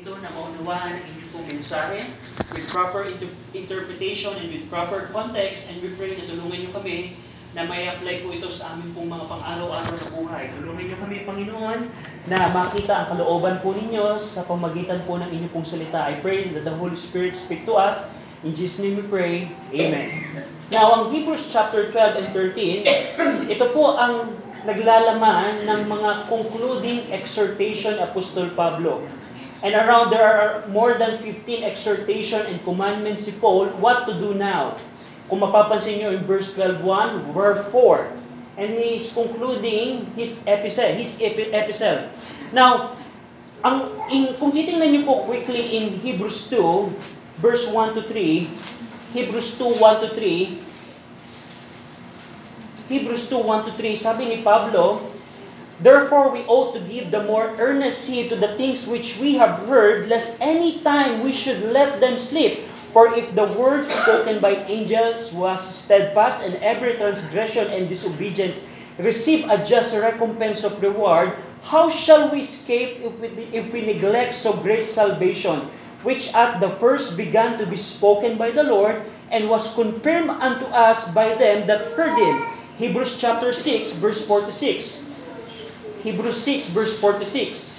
ito na maunawaan ang inyong pong mensahe with proper inter- interpretation and with proper context and we pray na tulungan niyo kami na may apply po ito sa aming pong mga pang-araw-araw na buhay. Tulungan niyo kami, Panginoon, na makita ang kalooban po ninyo sa pamagitan po ng inyong pong salita. I pray that the Holy Spirit speak to us. In Jesus' name we pray. Amen. Now, ang Hebrews chapter 12 and 13, ito po ang naglalaman ng mga concluding exhortation Apostol Pablo. And around there are more than 15 exhortation and commandments si Paul what to do now. Kung mapapansin nyo in verse 12.1, verse 4. And he is concluding his epistle. His epi- epistle. Now, ang, in, kung titingnan nyo po quickly in Hebrews 2, verse 1 to 3, Hebrews 2, 1 to 3, Hebrews 2, 1 to 3, sabi ni Pablo, Therefore we ought to give the more earnest heed to the things which we have heard, lest any time we should let them slip. For if the word spoken by angels was steadfast, and every transgression and disobedience receive a just recompense of reward, how shall we escape if we, if we neglect so great salvation, which at the first began to be spoken by the Lord, and was confirmed unto us by them that heard him? Hebrews chapter 6, verse 46. Hebrews 6 verse 4 to 6.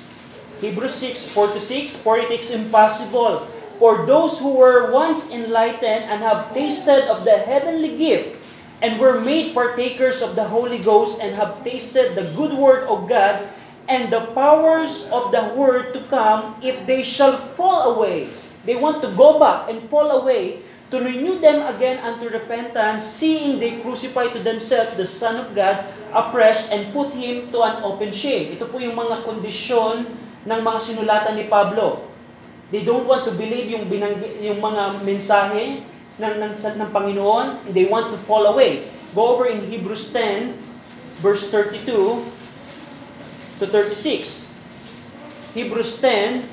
Hebrews 6, 4 to 6, For it is impossible for those who were once enlightened and have tasted of the heavenly gift and were made partakers of the Holy Ghost and have tasted the good word of God and the powers of the word to come, if they shall fall away. They want to go back and fall away to renew them again unto repentance, seeing they crucify to themselves the Son of God afresh and put Him to an open shame. Ito po yung mga kondisyon ng mga sinulatan ni Pablo. They don't want to believe yung, binang, yung mga mensahe ng, ng, ng Panginoon. They want to fall away. Go over in Hebrews 10, verse 32 to 36. Hebrews 10,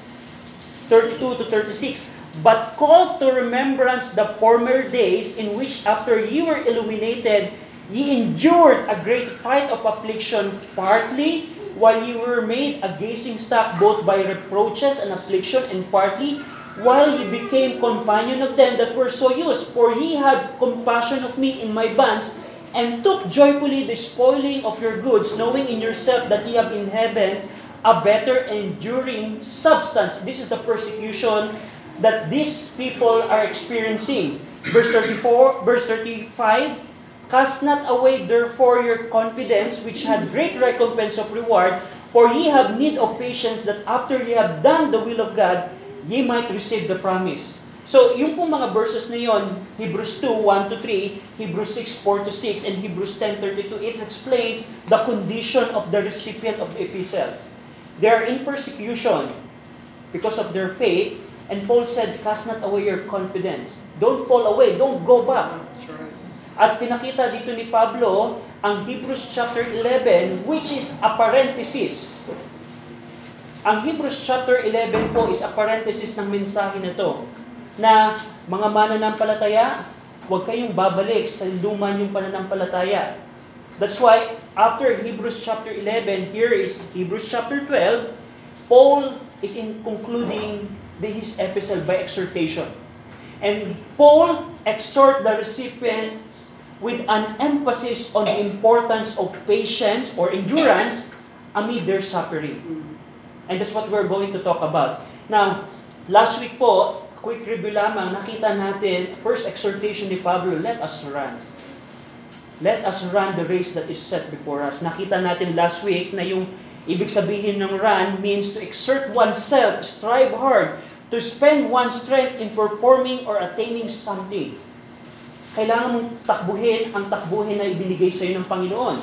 32 to 36. But call to remembrance the former days in which after ye were illuminated, ye endured a great fight of affliction, partly while ye were made a gazing stock both by reproaches and affliction, and partly while ye became companion of them that were so used. For ye had compassion of me in my bonds, and took joyfully the spoiling of your goods, knowing in yourself that ye have in heaven a better enduring substance. This is the persecution that these people are experiencing. Verse 34, verse 35, Cast not away therefore your confidence, which had great recompense of reward, for ye have need of patience, that after ye have done the will of God, ye might receive the promise. So, yung pong mga verses na yon, Hebrews 2, 1 to 3, Hebrews 6, 4 to 6, and Hebrews 10, 32, it explains the condition of the recipient of the epistle. They are in persecution because of their faith, and Paul said, cast not away your confidence. Don't fall away, don't go back. At pinakita dito ni Pablo ang Hebrews chapter 11 which is a parenthesis. Ang Hebrews chapter 11 po is a parenthesis ng mensahe na to na mga mananampalataya, huwag kayong babalik sa luma niyong pananampalataya. That's why after Hebrews chapter 11, here is Hebrews chapter 12, Paul is in concluding the, his epistle by exhortation. And Paul exhort the recipients with an emphasis on the importance of patience or endurance amid their suffering. And that's what we're going to talk about. Now, last week po, quick review lamang, nakita natin, first exhortation ni Pablo, let us run. Let us run the race that is set before us. Nakita natin last week na yung ibig sabihin ng run means to exert oneself, strive hard, to spend one's strength in performing or attaining something. Kailangan mong takbuhin ang takbuhin na ibinigay sa iyo ng Panginoon.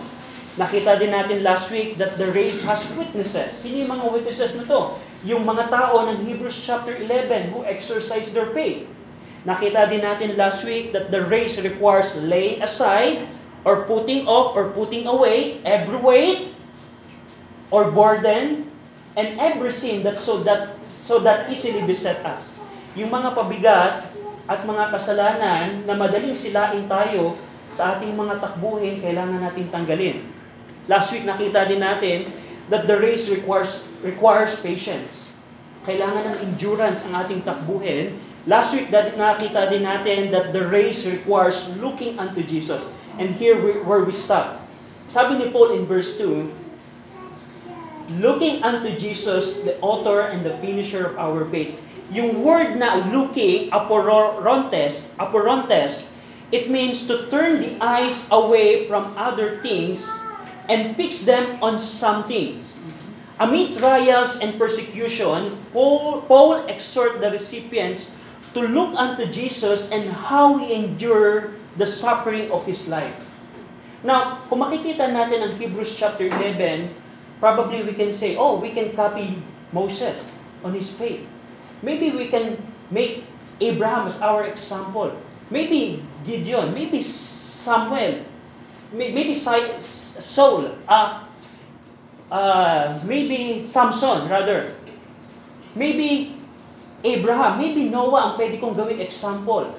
Nakita din natin last week that the race has witnesses. Sino yung mga witnesses na to? Yung mga tao ng Hebrews chapter 11 who exercise their faith. Nakita din natin last week that the race requires laying aside or putting off or putting away every weight or burden and every sin that so that so that easily beset us. Yung mga pabigat at mga kasalanan na madaling silain tayo sa ating mga takbuhin, kailangan natin tanggalin. Last week nakita din natin that the race requires requires patience. kailangan ng endurance ang ating takbuhin. Last week, that nakita din natin that the race requires looking unto Jesus. And here we, where we stop. Sabi ni Paul in verse 2, looking unto Jesus, the author and the finisher of our faith. Yung word na looking, aporontes, aporontes, it means to turn the eyes away from other things and fix them on something. Amid trials and persecution, Paul, Paul exhort the recipients to look unto Jesus and how He endured the suffering of His life. Now, kung makikita natin ang Hebrews chapter 11, probably we can say, oh, we can copy Moses on his faith. Maybe we can make Abraham as our example. Maybe Gideon, maybe Samuel, maybe Saul, uh, uh, maybe Samson rather. Maybe Abraham, maybe Noah ang pwede kong gawing example.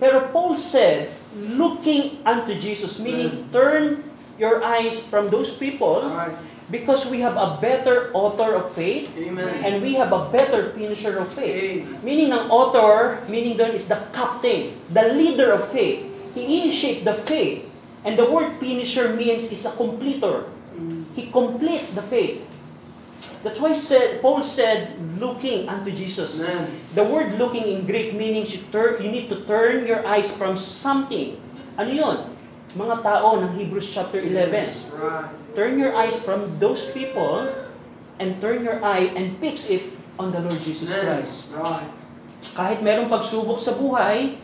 Pero Paul said, looking unto Jesus, meaning turn your eyes from those people because we have a better author of faith Amen. and we have a better finisher of faith. Amen. Meaning ng author, meaning doon is the captain, the leader of faith. He initiate the faith. And the word finisher means is a completer. He completes the faith. That's why said, Paul said, looking unto Jesus. Amen. The word looking in Greek meaning you, turn, you need to turn your eyes from something. Ano yun? Mga tao ng Hebrews chapter 11. Yes, right. Turn your eyes from those people and turn your eye and fix it on the Lord Jesus. Christ. Right. Kahit merong pagsubok sa buhay,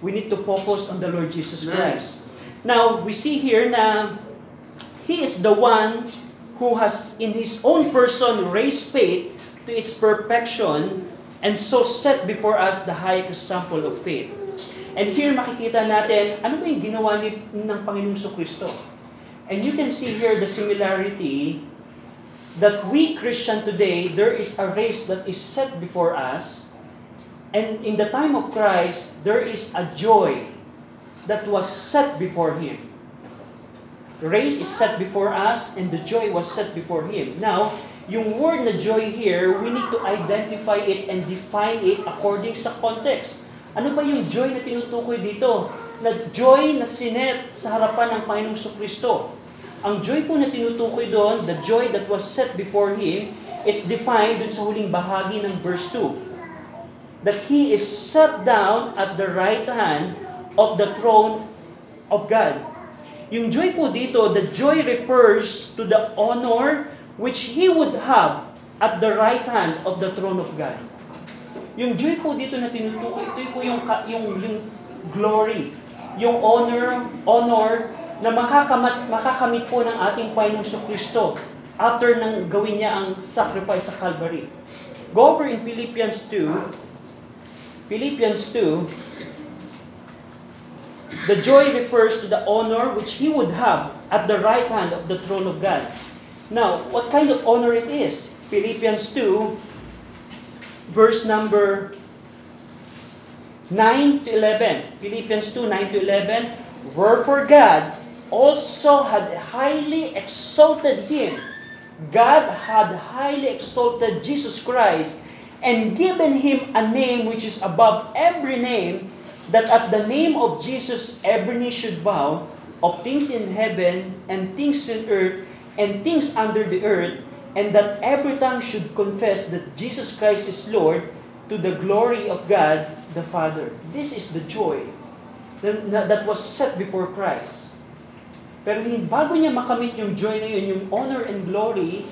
we need to focus on the Lord Jesus Amen. Christ. Now, we see here na He is the one who has in His own person raised faith to its perfection and so set before us the high example of faith. And here makikita natin, ano ba yung ginawa ni, ng Panginoong Kristo? And you can see here the similarity that we Christian today, there is a race that is set before us. And in the time of Christ, there is a joy that was set before Him. Race is set before us and the joy was set before Him. Now, yung word na joy here, we need to identify it and define it according sa context. Ano ba yung joy na tinutukoy dito? Na joy na sinet sa harapan ng Panginoong Kristo. Ang joy po na tinutukoy doon, the joy that was set before Him, is defined dun sa huling bahagi ng verse 2. That He is set down at the right hand of the throne of God. Yung joy po dito, the joy refers to the honor which He would have at the right hand of the throne of God. Yung joy po dito na tinutukoy, ito po yung, yung, yung glory, yung honor, honor na makakamit, makakamit po ng ating Panginoong Kristo after nang gawin niya ang sacrifice sa Calvary. Go over in Philippians 2, Philippians 2, the joy refers to the honor which he would have at the right hand of the throne of God. Now, what kind of honor it is? Philippians 2, verse number 9 to 11. Philippians 2, 9 to 11. Wherefore God also had highly exalted him. God had highly exalted Jesus Christ and given him a name which is above every name, that at the name of Jesus every knee should bow, of things in heaven and things in earth and things under the earth, and that every tongue should confess that Jesus Christ is Lord to the glory of God the Father. This is the joy that, was set before Christ. Pero bago niya makamit yung joy na yun, yung honor and glory,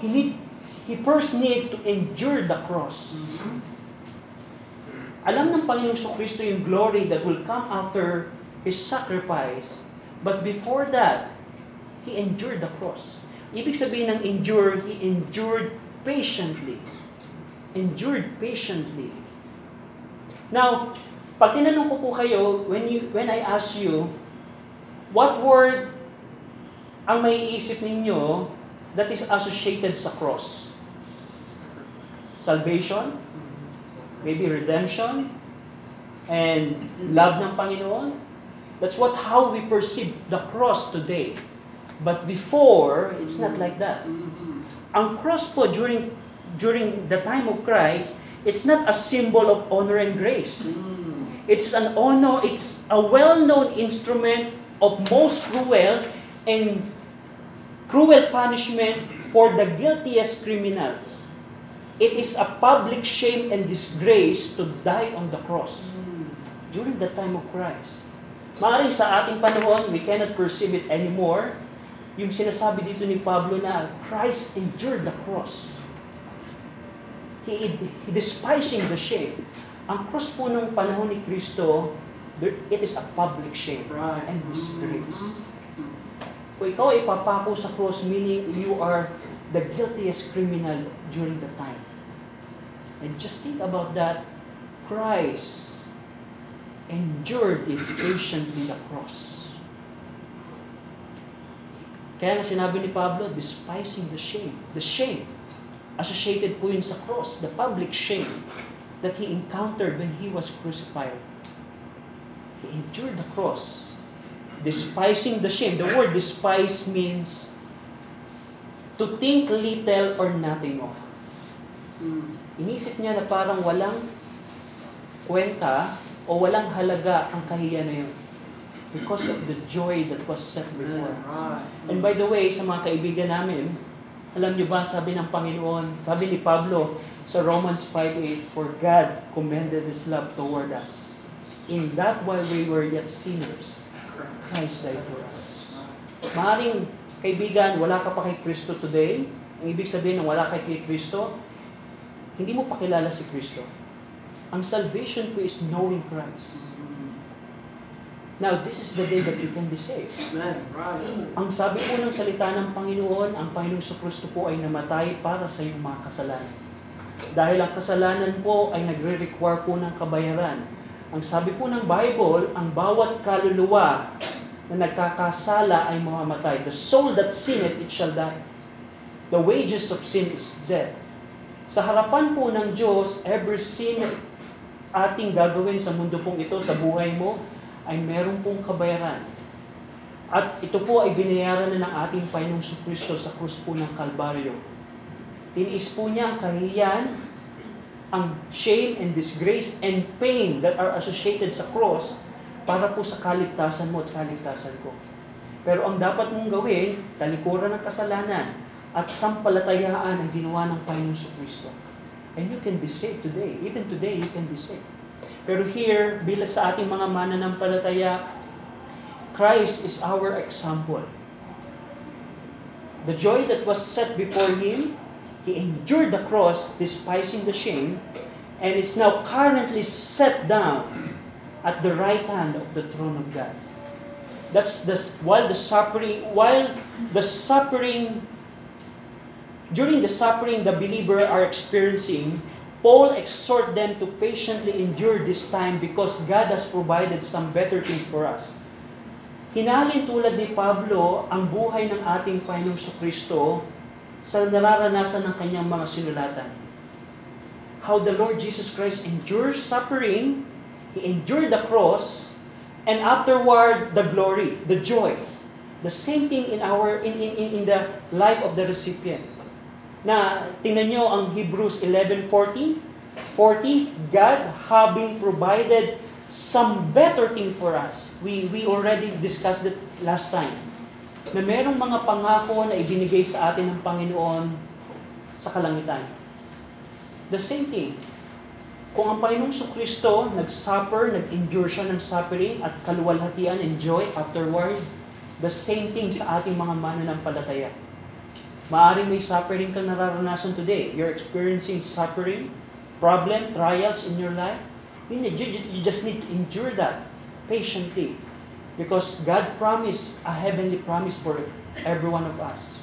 he, need, he first need to endure the cross. Alam ng Panginoong Kristo yung glory that will come after His sacrifice. But before that, He endured the cross. Ibig sabihin ng endure, He endured patiently. Endured patiently. Now, pag tinanong ko po kayo, when, you, when I ask you, what word ang may iisip ninyo that is associated sa cross? Salvation? Maybe redemption? And love ng Panginoon? That's what how we perceive the cross today. But before, it's not like that. Ang cross po during during the time of Christ, it's not a symbol of honor and grace. It's an honor, it's a well-known instrument of most cruel and cruel punishment for the guiltiest criminals. It is a public shame and disgrace to die on the cross during the time of Christ. Maaring sa ating panahon, we cannot perceive it anymore. Yung sinasabi dito ni Pablo na Christ endured the cross. He, he despising the shame. Ang cross po ng panahon ni Kristo, it is a public shame Right. and disgrace. Kung ikaw ay papako sa cross, meaning you are the guiltiest criminal during the time. And just think about that. Christ endured it patiently the cross. Kaya nga sinabi ni Pablo, despising the shame. The shame. Associated po yun sa cross. The public shame that he encountered when he was crucified. He endured the cross. Despising the shame. The word despise means to think little or nothing of. Inisip niya na parang walang kwenta o walang halaga ang kahiya na yun. Because of the joy that was set before us. And by the way, sa mga kaibigan namin, alam niyo ba, sabi ng Panginoon, sabi ni Pablo sa Romans 5.8, For God commended His love toward us, in that while we were yet sinners, Christ died for us. Maaring, kaibigan, wala ka pa kay Kristo today, ang ibig sabihin ng wala ka kay Kristo, hindi mo pakilala si Kristo. Ang salvation po is knowing Christ. Now, this is the day that you can be saved. Amen. Ang sabi po ng salita ng Panginoon, ang Panginoong Kristo po ay namatay para sa iyong mga kasalanan. Dahil ang kasalanan po ay nagre-require po ng kabayaran. Ang sabi po ng Bible, ang bawat kaluluwa na nagkakasala ay mamamatay. The soul that sinneth, it shall die. The wages of sin is death. Sa harapan po ng Diyos, every sin ating gagawin sa mundo pong ito, sa buhay mo, ay meron pong kabayaran. At ito po ay binayaran na ng ating Panginoong Kristo sa krus po ng Kalbaryo. Tiniis po niya ang kahiyan, ang shame and disgrace and pain that are associated sa cross para po sa kaligtasan mo at kaligtasan ko. Pero ang dapat mong gawin, talikuran ng kasalanan at sampalatayaan ang ginawa ng Panginoong Kristo. And you can be saved today. Even today, you can be saved. Pero here, bila sa ating mga mananampalataya, Christ is our example. The joy that was set before Him, He endured the cross, despising the shame, and it's now currently set down at the right hand of the throne of God. That's the while the suffering while the suffering during the suffering the believer are experiencing, Paul exhort them to patiently endure this time because God has provided some better things for us. Hinalin tulad ni Pablo ang buhay ng ating Panginoong Kristo sa nararanasan ng kanyang mga sinulatan. How the Lord Jesus Christ endures suffering, He endured the cross, and afterward the glory, the joy. The same thing in our in in, in the life of the recipient. Na tingnan nyo ang Hebrews 11:40, 40, God having provided some better thing for us. We we already discussed it last time. Na merong mga pangako na ibinigay sa atin ng Panginoon sa kalangitan. The same thing. Kung ang Panginoong Kristo nag-suffer, nag-endure siya ng suffering at kaluwalhatian and joy afterward, the same thing sa ating mga mananampalataya. Maaring may suffering kang nararanasan today. You're experiencing suffering, problem, trials in your life. You, you just need to endure that patiently. Because God promised a heavenly promise for every one of us.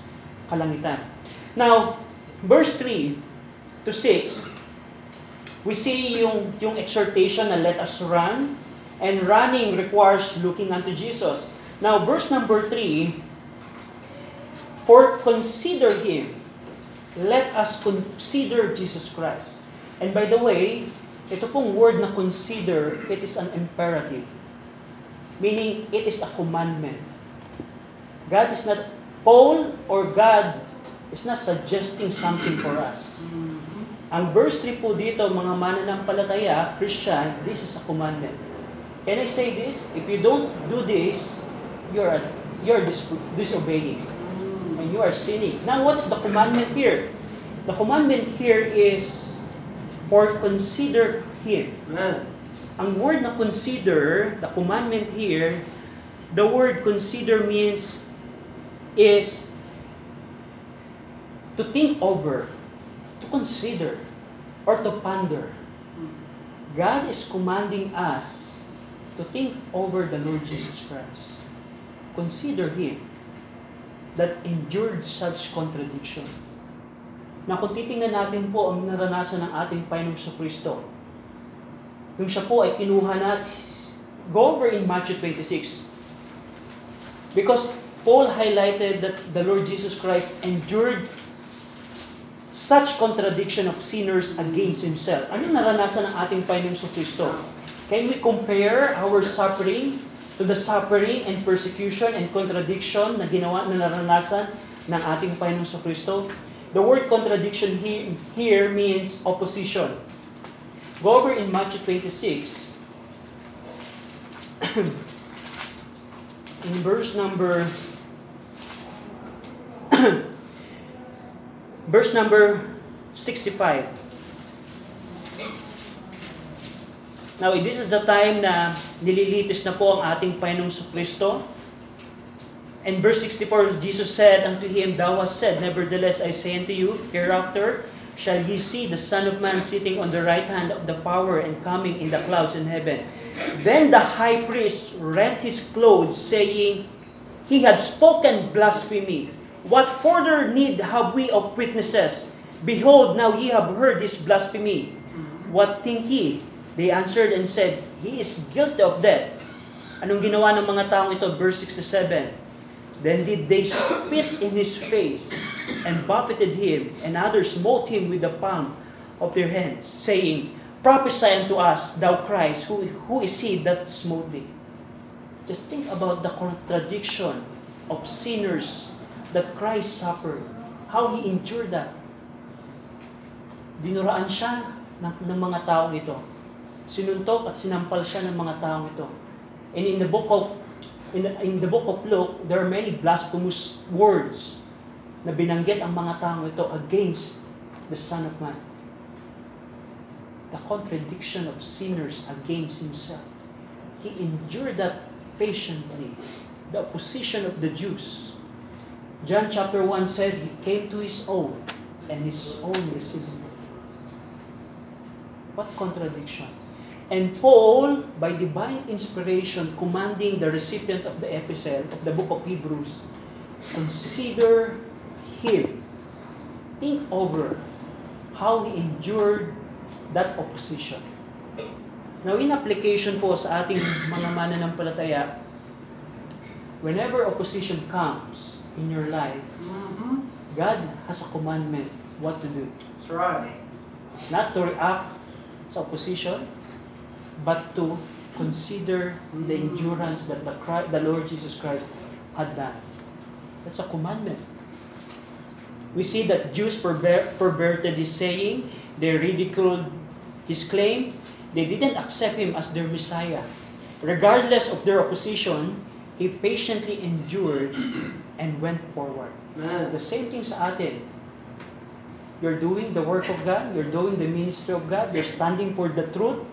Kalangitan. Now, verse 3 to 6, we see yung, yung exhortation na let us run. And running requires looking unto Jesus. Now, verse number 3, For consider Him. Let us consider Jesus Christ. And by the way, ito pong word na consider, it is an imperative. Meaning, it is a commandment. God is not, Paul or God is not suggesting something for us. Ang verse 3 po dito, mga mananampalataya, Christian, this is a commandment. Can I say this? If you don't do this, you're, you're dis- disobeying. And you are sinning. Now, what is the commandment here? The commandment here is for consider Him. Amen. Ang word na consider, the commandment here, the word consider means is to think over, to consider, or to ponder. God is commanding us to think over the Lord Jesus Christ. Consider Him that endured such contradiction. Na kung titingnan natin po ang naranasan ng ating Panginoong sa Kristo, nung siya po ay kinuha na, go over in Matthew 26. Because Paul highlighted that the Lord Jesus Christ endured such contradiction of sinners against Himself. Ano naranasan ng ating Panginoong sa Kristo? Can we compare our suffering to the suffering and persecution and contradiction na ginawa na naranasan ng ating Panginoong sa Kristo? The word contradiction he- here means opposition. Go over in Matthew 26. in verse number verse number 65. Now, this is the time na nililitis na po ang ating Panginoong Kristo. And verse 64, Jesus said unto him, Thou hast said, Nevertheless I say unto you, hereafter shall ye see the Son of Man sitting on the right hand of the power and coming in the clouds in heaven. Then the high priest rent his clothes, saying, He had spoken blasphemy. What further need have we of witnesses? Behold, now ye have heard his blasphemy. What think ye? They answered and said, He is guilty of death. Anong ginawa ng mga taong ito? Verse 67. Then did they spit in his face and buffeted him, and others smote him with the palm of their hands, saying, Prophesy unto us, thou Christ, who, who is he that smote thee? Just think about the contradiction of sinners that Christ suffered. How he endured that. Dinuraan siya ng, ng mga taong ito. Sinuntok at sinampal siya ng mga taong ito. And in the book of in the, in the book of Luke, there are many blasphemous words na binanggit ang mga taong ito against the Son of Man. The contradiction of sinners against himself. He endured that patiently. The opposition of the Jews. John chapter 1 said, He came to His own, and His own received Him. What contradiction? And Paul, by divine inspiration, commanding the recipient of the epistle, of the book of Hebrews, consider him. Think over how he endured that opposition. Now, in application po sa ating mga mananampalataya, whenever opposition comes in your life, Mm-hmm. God has a commandment what to do. That's right. Not to react sa opposition, but to consider the endurance that the, Christ, the Lord Jesus Christ had done. That's a commandment. We see that Jews perver- perverted his saying, they ridiculed his claim, they didn't accept him as their Messiah. Regardless of their opposition, he patiently endured and went forward. Amen. The same thing sa atin. You're doing the work of God, you're doing the ministry of God, you're standing for the truth,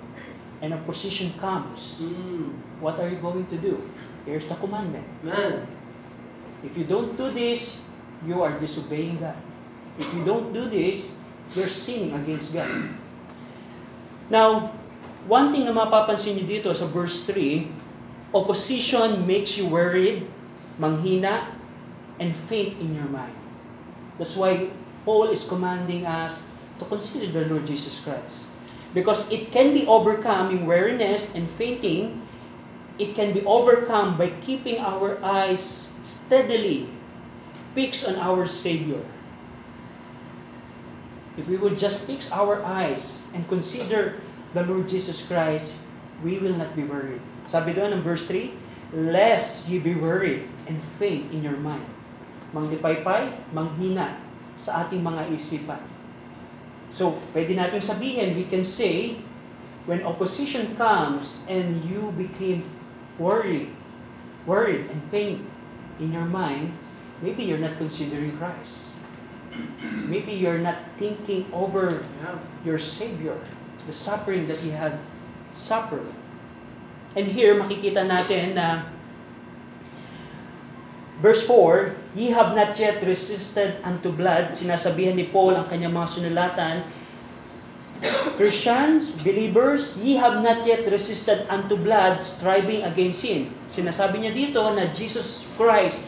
and opposition comes. Mm. What are you going to do? Here's the commandment. Amen. If you don't do this, you are disobeying God. If you don't do this, you're sinning against God. Now, one thing na mapapansin niyo dito sa verse 3, opposition makes you worried, manghina, and faint in your mind. That's why Paul is commanding us to consider the Lord Jesus Christ. Because it can be overcome in weariness and fainting, it can be overcome by keeping our eyes steadily fixed on our Savior. If we would just fix our eyes and consider the Lord Jesus Christ, we will not be worried. Sabi doon ng verse 3, Lest ye be worried and faint in your mind. Manglipaypay, manghina sa ating mga isipan. So, pwede natin sabihin, we can say, when opposition comes and you became worried, worried and faint in your mind, maybe you're not considering Christ. Maybe you're not thinking over your Savior, the suffering that He had suffered. And here, makikita natin na Verse 4, Ye have not yet resisted unto blood. Sinasabihan ni Paul ang kanyang mga sunulatan. Christians, believers, ye have not yet resisted unto blood, striving against sin. Sinasabi niya dito na Jesus Christ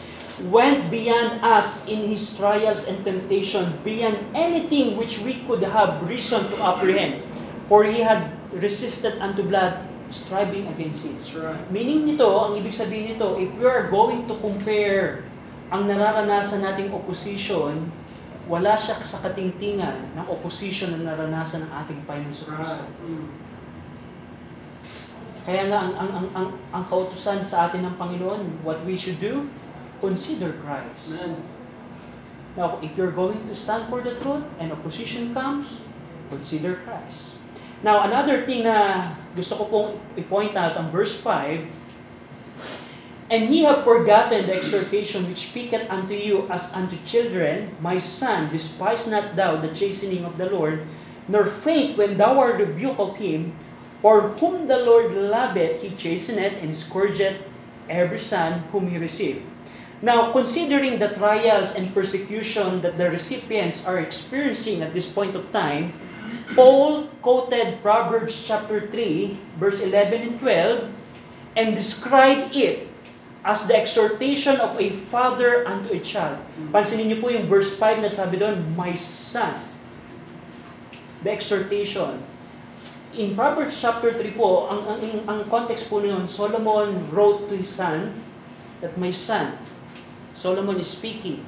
went beyond us in His trials and temptation, beyond anything which we could have reason to apprehend. For He had resisted unto blood, striving against sin. That's right. Meaning nito, ang ibig sabihin nito, if we are going to compare ang nararanasan nating opposition, wala siya sa katingtingan ng opposition na naranasan ng ating Panginoon sa Kristo. Mm. Kaya nga, ang, ang, ang, ang, ang kautusan sa atin ng Panginoon, what we should do, consider Christ. Now, if you're going to stand for the truth and opposition comes, consider Christ. Now, another thing na gusto ko pong i-point out ang verse 5, And ye have forgotten the exhortation which speaketh unto you as unto children, My son, despise not thou the chastening of the Lord, nor faint when thou art rebuked of him, for whom the Lord loveth, he chasteneth and scourgeth every son whom he received. Now, considering the trials and persecution that the recipients are experiencing at this point of time, Paul quoted Proverbs chapter 3, verse 11 and 12, and described it as the exhortation of a father unto a child. Pansinin niyo po yung verse 5 na sabi doon, My son. The exhortation. In Proverbs chapter 3 po, ang, ang, ang, ang context po noon, Solomon wrote to his son that my son, Solomon is speaking.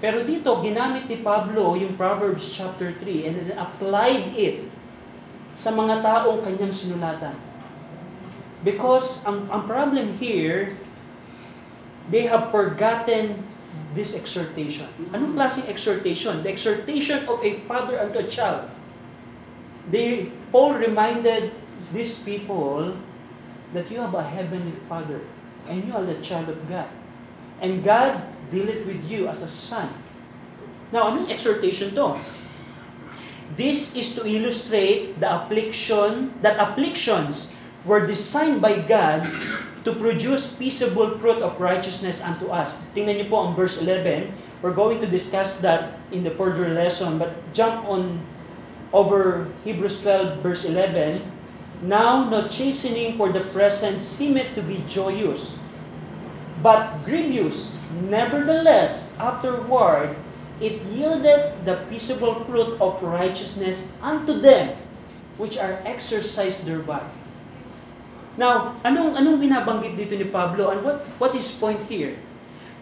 Pero dito, ginamit ni Pablo yung Proverbs chapter 3 and then applied it sa mga taong kanyang sinulatan. Because ang, ang problem here, they have forgotten this exhortation. Anong klaseng exhortation? The exhortation of a father unto a child. They, Paul reminded these people that you have a heavenly father and you are the child of God. And God dealeth with you as a son. Now, anong exhortation to? This is to illustrate the affliction, that afflictions were designed by God to produce peaceable fruit of righteousness unto us. Tingnan niyo po ang verse 11. We're going to discuss that in the further lesson, but jump on over Hebrews 12 verse 11. Now no chastening for the present seemeth to be joyous, but grievous. Nevertheless, afterward, it yielded the peaceable fruit of righteousness unto them which are exercised thereby. Now, anong anong binabanggit dito ni Pablo and what what is point here?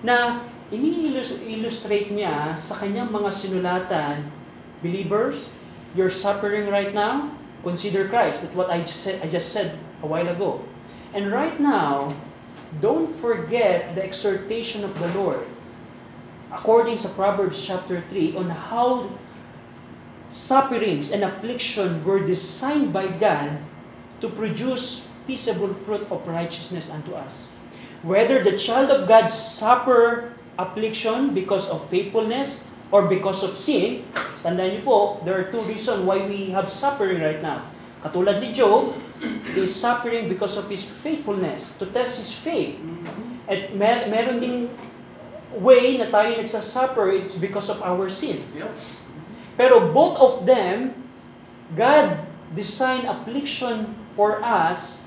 Na ini-illustrate niya sa kanyang mga sinulatan, believers, you're suffering right now, consider Christ. That's what I just said, I just said a while ago. And right now, don't forget the exhortation of the Lord according sa Proverbs chapter 3 on how sufferings and affliction were designed by God to produce peaceable fruit of righteousness unto us. Whether the child of God suffer affliction because of faithfulness or because of sin, tandaan niyo po, there are two reasons why we have suffering right now. Katulad ni Job, he is suffering because of his faithfulness, to test his faith. At mer meron ding way na tayo nagsasuffer, it's because of our sin. Pero both of them, God designed affliction for us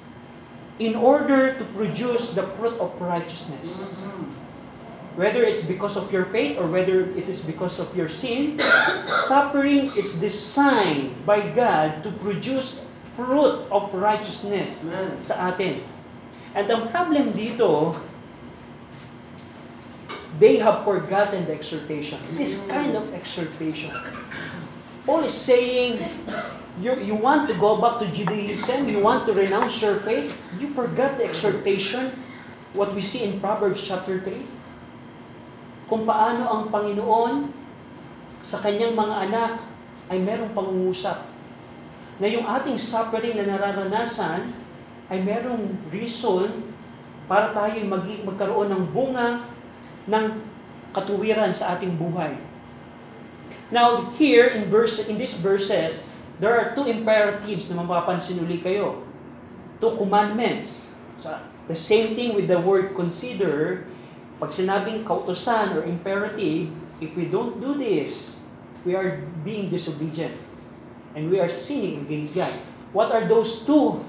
in order to produce the fruit of righteousness. Mhm. Whether it's because of your faith or whether it is because of your sin, suffering is designed by God to produce fruit of righteousness Amen. sa atin. And ang problem dito, they have forgotten the exhortation. This kind of exhortation. Paul is saying, you, you want to go back to Judaism, you want to renounce your faith, you forgot the exhortation, what we see in Proverbs chapter 3. Kung paano ang Panginoon sa kanyang mga anak ay merong pangungusap. Na yung ating suffering na nararanasan ay merong reason para tayo mag magkaroon ng bunga ng katuwiran sa ating buhay. Now, here in verse in these verses, there are two imperatives na mapapansin uli kayo. Two commandments. So, the same thing with the word consider. Pag sinabing kautosan or imperative, if we don't do this, we are being disobedient. And we are sinning against God. What are those two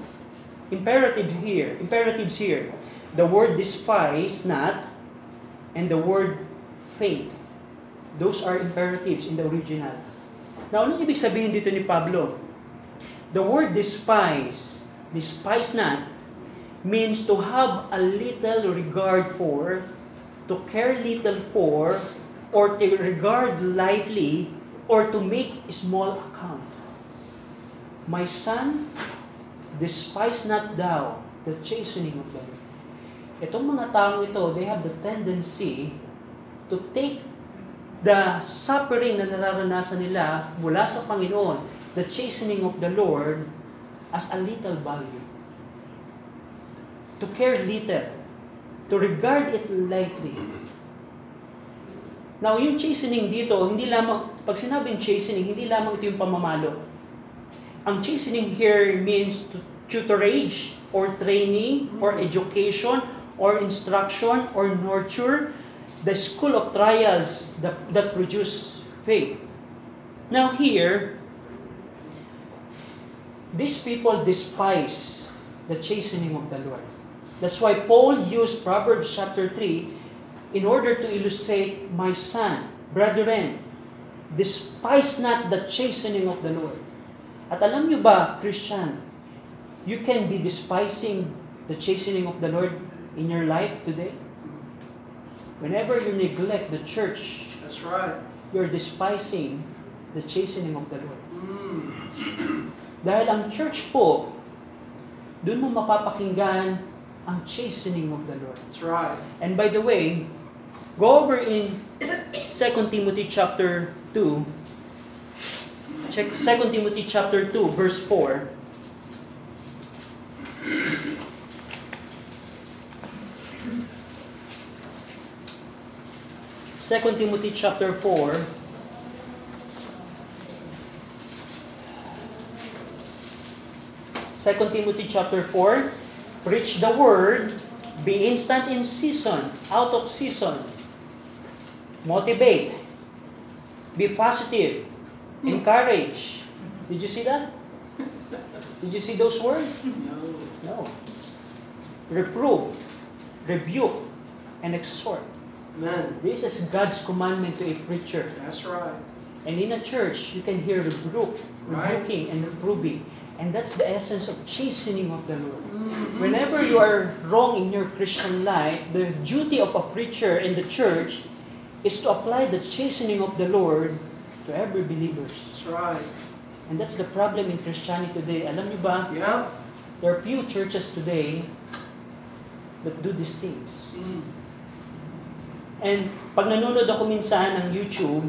imperatives here? Imperatives here. The word despise not and the word faint. Those are imperatives in the original. Now, anong ibig sabihin dito ni Pablo? The word despise, despise not, means to have a little regard for, to care little for, or to regard lightly, or to make small account. My son, despise not thou the chastening of the Lord. Itong mga taong ito, they have the tendency to take the suffering na nararanasan nila mula sa Panginoon, the chastening of the Lord, as a little value. To care little. To regard it lightly. Now, yung chastening dito, hindi lamang, pag sinabing chastening, hindi lamang ito yung pamamalo. Ang chastening here means tutorage, or training, or education, or instruction, or nurture, the school of trials that, that produce faith. Now here, these people despise the chastening of the Lord. That's why Paul used Proverbs chapter 3 in order to illustrate, my son, brethren, despise not the chastening of the Lord. At alam nyo ba, Christian, you can be despising the chastening of the Lord in your life today? Whenever you neglect the church, That's right. you're despising the chastening of the Lord. Mm. Dahil ang church po, doon mo mapapakinggan ang chastening of the Lord. That's right. And by the way, go over in 2 Timothy chapter 2. Check 2 Timothy chapter 2 verse 4. Second Timothy chapter 4 2 Timothy chapter 4 Preach the word, be instant in season, out of season. Motivate. Be positive. Hmm. Encourage. Did you see that? Did you see those words? No. No. Reprove, rebuke, and exhort. Amen. This is God's commandment to a preacher. That's right. And in a church, you can hear rebuke, Right. rebuking, and reproving. And that's the essence of chastening of the Lord. Mm-hmm. Whenever you are wrong in your Christian life, the duty of a preacher in the church is to apply the chastening of the Lord to every believer. That's right. And that's the problem in Christianity today. Alam niyo ba, Yeah. there are few churches today that do these things. Mm. And pag nanonood ako minsan ng YouTube,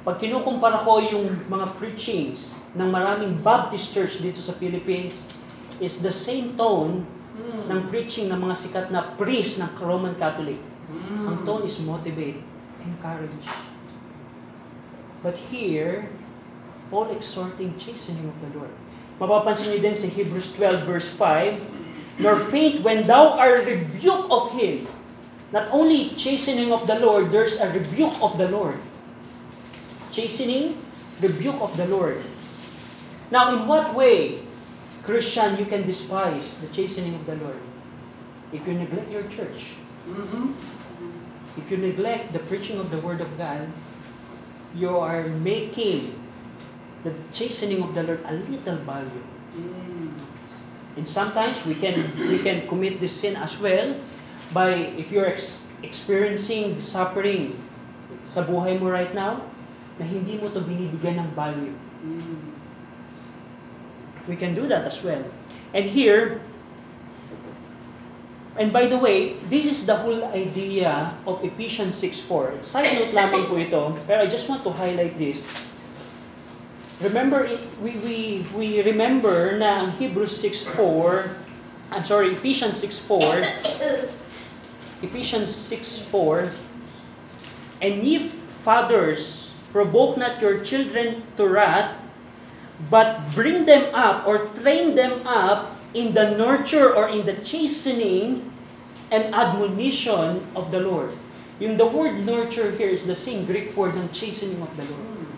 pag kinukumpara ko yung mga preachings ng maraming Baptist church dito sa Philippines, is the same tone Mm. ng preaching ng mga sikat na priest ng Roman Catholic. Mm. Ang tone is motivate, encourage. But here, Paul exhorting chastening of the Lord. Mapapansin niyo din sa Hebrews 12 verse 5, Nor faint when thou art rebuked of Him. Not only chastening of the Lord, there's a rebuke of the Lord. Chastening, rebuke of the Lord. Now, in what way, Christian, you can despise the chastening of the Lord? If you neglect your church, Mm-hmm. if you neglect the preaching of the Word of God, you are making the chastening of the Lord a little value. Mm. And sometimes we can we can commit this sin as well by if you're ex- experiencing suffering sa buhay mo right now na hindi mo to binibigyan ng value. Mm. We can do that as well. And here, and by the way, this is the whole idea of Ephesians 6.4. Side note lamang po ito, pero I just want to highlight this. remember, we, we, we remember na ang Hebrews 6.4, I'm sorry, Ephesians 6.4, Ephesians 6.4, And ye fathers, provoke not your children to wrath, but bring them up or train them up in the nurture or in the chastening and admonition of the Lord. Yung the word nurture here is the same Greek word ng chastening of the Lord.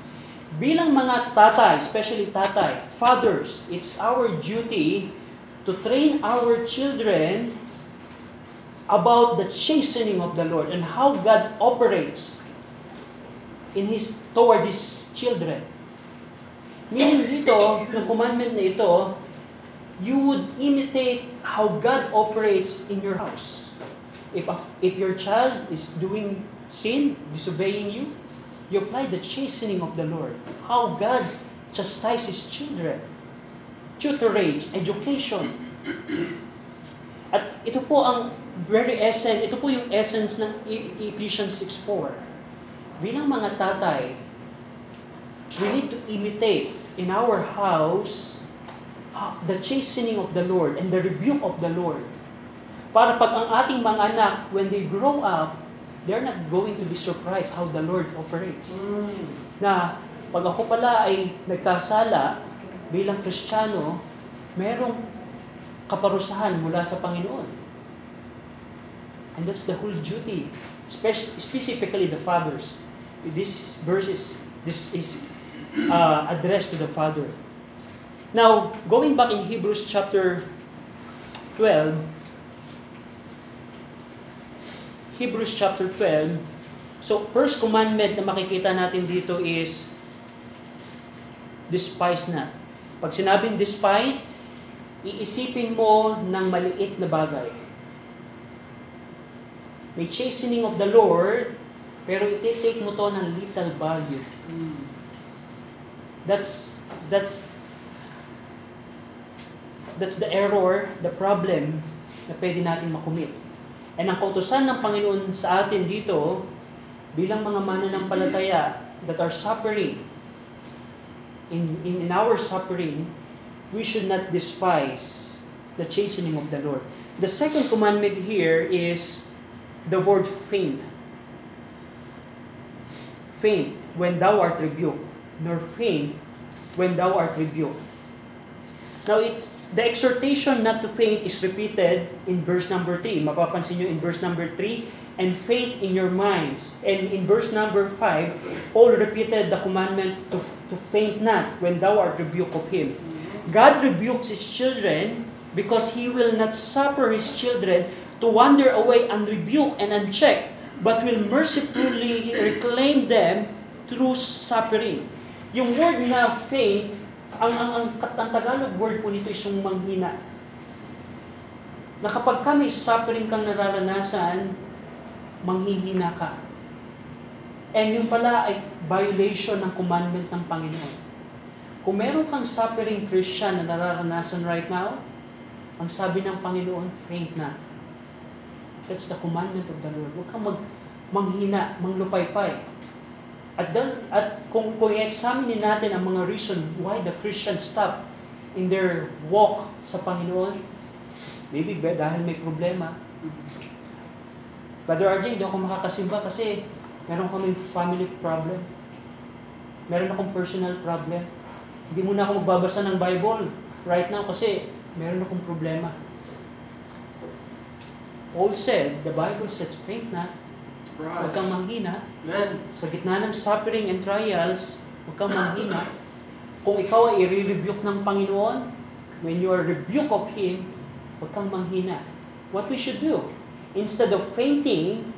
Bilang mga tatay, especially tatay, fathers, it's our duty to train our children about the chastening of the Lord and how God operates in His toward His children. Meaning dito, ng commandment na ito, you would imitate how God operates in your house. If, if your child is doing sin, disobeying you, you apply the chastening of the Lord. How God chastises children. Tutorage, education. At ito po ang very essence, ito po yung essence ng E- Ephesians 6.4. Bilang mga tatay, we need to imitate in our house the chastening of the Lord and the rebuke of the Lord. Para pag ang ating mga anak, when they grow up, they're not going to be surprised how the Lord operates. Mm. Na pag ako pala ay nagkasala bilang Kristiyano, merong kaparusahan mula sa Panginoon. And that's the whole duty, spec- specifically the fathers. This verse is, this is uh, addressed to the father. Now, going back in Hebrews chapter 12, Hebrews chapter 12, so first commandment na makikita natin dito is despise na. Pag sinabing despise, iisipin mo ng maliit na bagay. May chastening of the Lord, pero iti-take mo to ng little value. That's that's that's the error, the problem na pwede natin makumit. And ang kautosan ng Panginoon sa atin dito, bilang mga mananampalataya that are suffering, in, in, in our suffering, we should not despise the chastening of the Lord. The second commandment here is the word faint. Faint when thou art rebuked, nor faint when thou art rebuked. Now, it's, the exhortation not to faint is repeated in verse number 3. Mapapansin nyo in verse number 3, and faint in your minds. And in verse number 5, Paul repeated the commandment to, to faint not when thou art rebuked of him. God rebukes his children because he will not suffer his children to wander away unrebuked and unchecked, but will mercifully reclaim them through suffering. Yung word na faint, ang, ang, ang, ang Tagalog word po nito is yung manghina. Na kapag ka may suffering kang nararanasan, manghihina ka. And yung pala ay violation ng commandment ng Panginoon. Kung meron kang suffering Christian na nararanasan right now, ang sabi ng Panginoon, faint na. That's the commandment of the Lord. Huwag kang mag, manghina, manglupaypay. At, then, at kung, kung i-examine natin ang mga reason why the Christians stop in their walk sa Panginoon, maybe ba, dahil may problema. Brother RJ, hindi ako makakasimba kasi meron kami family problem. Meron akong personal problem. Hindi muna ako magbabasa ng Bible right now kasi meron akong problema. Paul said, the Bible says, faint not, huwag kang manghina. Amen. Sa gitna ng suffering and trials, huwag kang manghina. Kung ikaw ay i-rebuke ng Panginoon, when you are rebuked of Him, huwag kang manghina. What we should do, instead of fainting,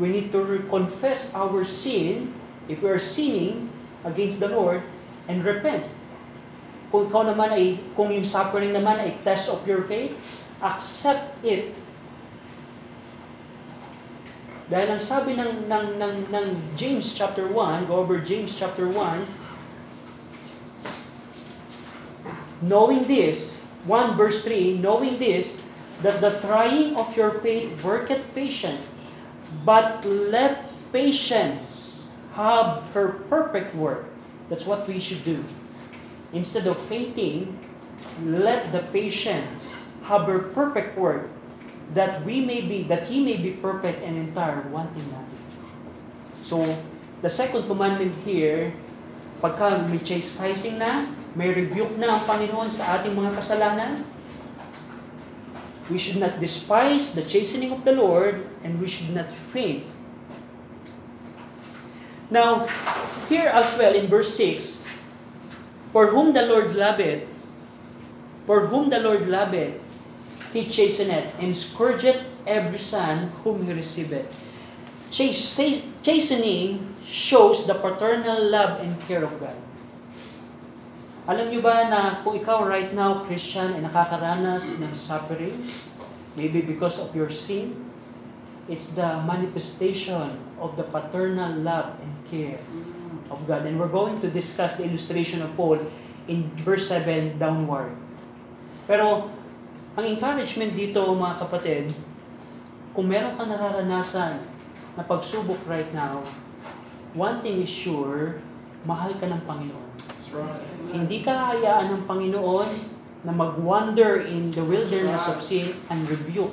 we need to confess our sin, if we are sinning against the Lord, and repent. Kung ikaw naman ay, kung yung suffering naman ay test of your faith, accept it dahil ang sabi ng, ng, ng, ng James chapter 1, go over James chapter 1, knowing this, 1 verse 3, knowing this, that the trying of your faith worketh patience, but let patience have her perfect work. That's what we should do. Instead of fainting, let the patience her perfect work, that we may be, that he may be perfect and entire, wanting nothing. So, the second commandment here, pagka may chastising na, may rebuke na ang Panginoon sa ating mga kasalanan, we should not despise the chastening of the Lord, and we should not faint. Now, here as well in verse 6, For whom the Lord loveth, for whom the Lord loveth, He chasteneth, and scourgeth every son whom He receiveth. Chas- chastening shows the paternal love and care of God. Alam niyo ba na kung ikaw right now, Christian, ay nakakaranas ng suffering, maybe because of your sin, it's the manifestation of the paternal love and care. Of God. And we're going to discuss the illustration of Paul in verse 7 downward. Pero, ang encouragement dito, mga kapatid, kung meron ka nararanasan na pagsubok right now, one thing is sure, mahal ka ng Panginoon. That's right. Hindi ka hayaan ng Panginoon na mag-wander in the wilderness of sin and rebuke.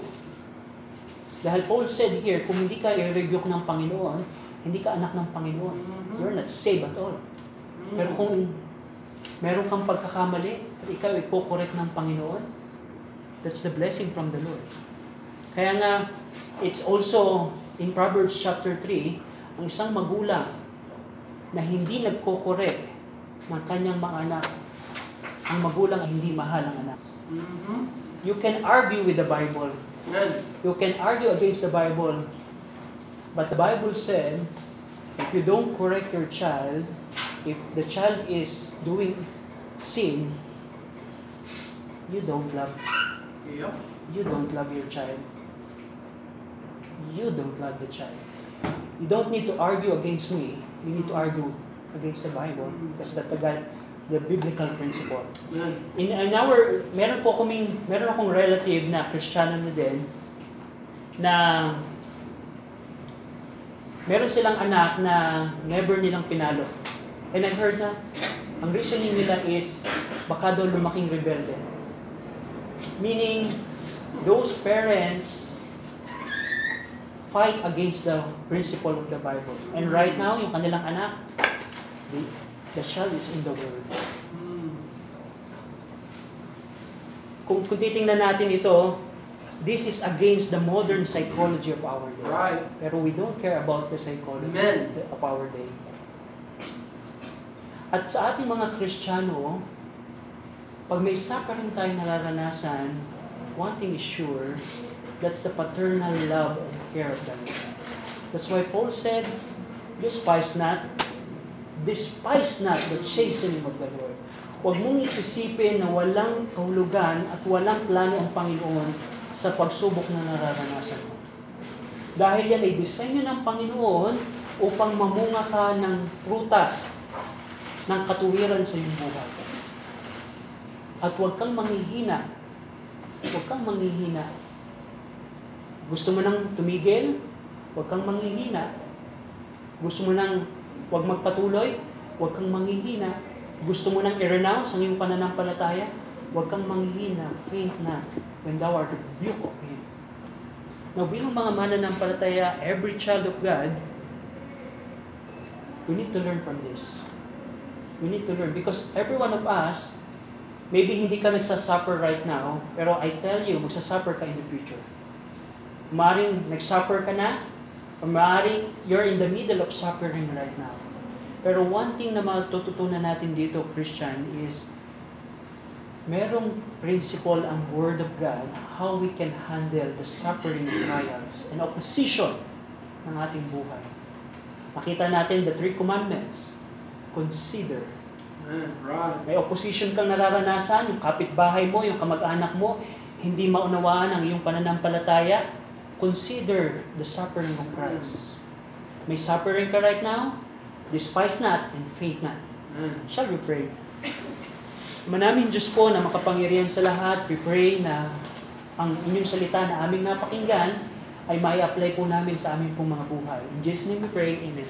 Dahil Paul said here, kung hindi ka i-rebuke ng Panginoon, hindi ka anak ng Panginoon. Mhm. You're not saved at all. Mm. Pero kung meron kang pagkakamali at ikaw ay correct ng Panginoon, that's the blessing from the Lord. Kaya nga, it's also in Proverbs chapter 3, ang isang magulang na hindi nagko-correct ng kanyang mga anak, ang magulang ay hindi mahal ang anak. Mhm. You can argue with the Bible. Amen. You can argue against the Bible. But the Bible said, if you don't correct your child, if the child is doing sin, you don't love Yep. you don't love your child. You don't love the child. You don't need to argue against me. You need to argue against the Bible because that's the, God- the biblical principle. In, in our, meron po kaming, meron akong relative na Kristiyano na din, na meron silang anak na never nilang pinalo. And I heard na, ang reasoning nila is, baka daw lumaking rebelde. Meaning, those parents fight against the principle of the Bible. And right now, yung kanilang anak, the, the child is in the world. Mm. kung, kung titingnan natin ito, this is against the modern psychology of our day. Right. Pero we don't care about the psychology Amen. of our day. At sa ating mga Kristiyano, pag may suffering tayong nararanasan, one thing is sure, that's the paternal love and care of the Lord. That's why Paul said, despise not, despise not the chastening of the Lord. Huwag mong iisipin na walang kahulugan at walang plano ang Panginoon sa pagsubok na nararanasan mo. Dahil yan ay disenyo ng Panginoon upang mamunga ka ng prutas ng katuwiran sa iyong buhay. At huwag kang manghihina. Huwag kang manghihina. Gusto mo nang tumigil? Huwag kang manghihina. Gusto mo nang huwag magpatuloy? Huwag kang manghihina. Gusto mo nang i-renounce ang iyong pananampalataya? Huwag kang manghihina, faint na, when thou art rebuked of Him. Now, bilang mga mananampalataya, every child of God, we need to learn from this. We need to learn because every one of us, maybe hindi ka nagsasuffer right now, pero I tell you, magsasuffer ka in the future. Maring nagsuffer ka na, or maring you're in the middle of suffering right now. Pero one thing na matututunan natin dito, Christian, is merong principle ang Word of God how we can handle the suffering trials and opposition ng ating buhay. Makita natin the three commandments. Consider. May opposition kang nararanasan, yung kapitbahay mo, yung kamag-anak mo, hindi maunawaan ang iyong pananampalataya. Consider the suffering of Christ. May suffering ka right now? Despise not and faint not. Shall we pray? Manaming Diyos po na makapangyarihan sa lahat, we pray na ang inyong salita na aming napakinggan ay may apply po namin sa aming pong mga buhay. In Jesus' name we pray, Amen.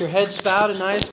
your heads bowed and eyes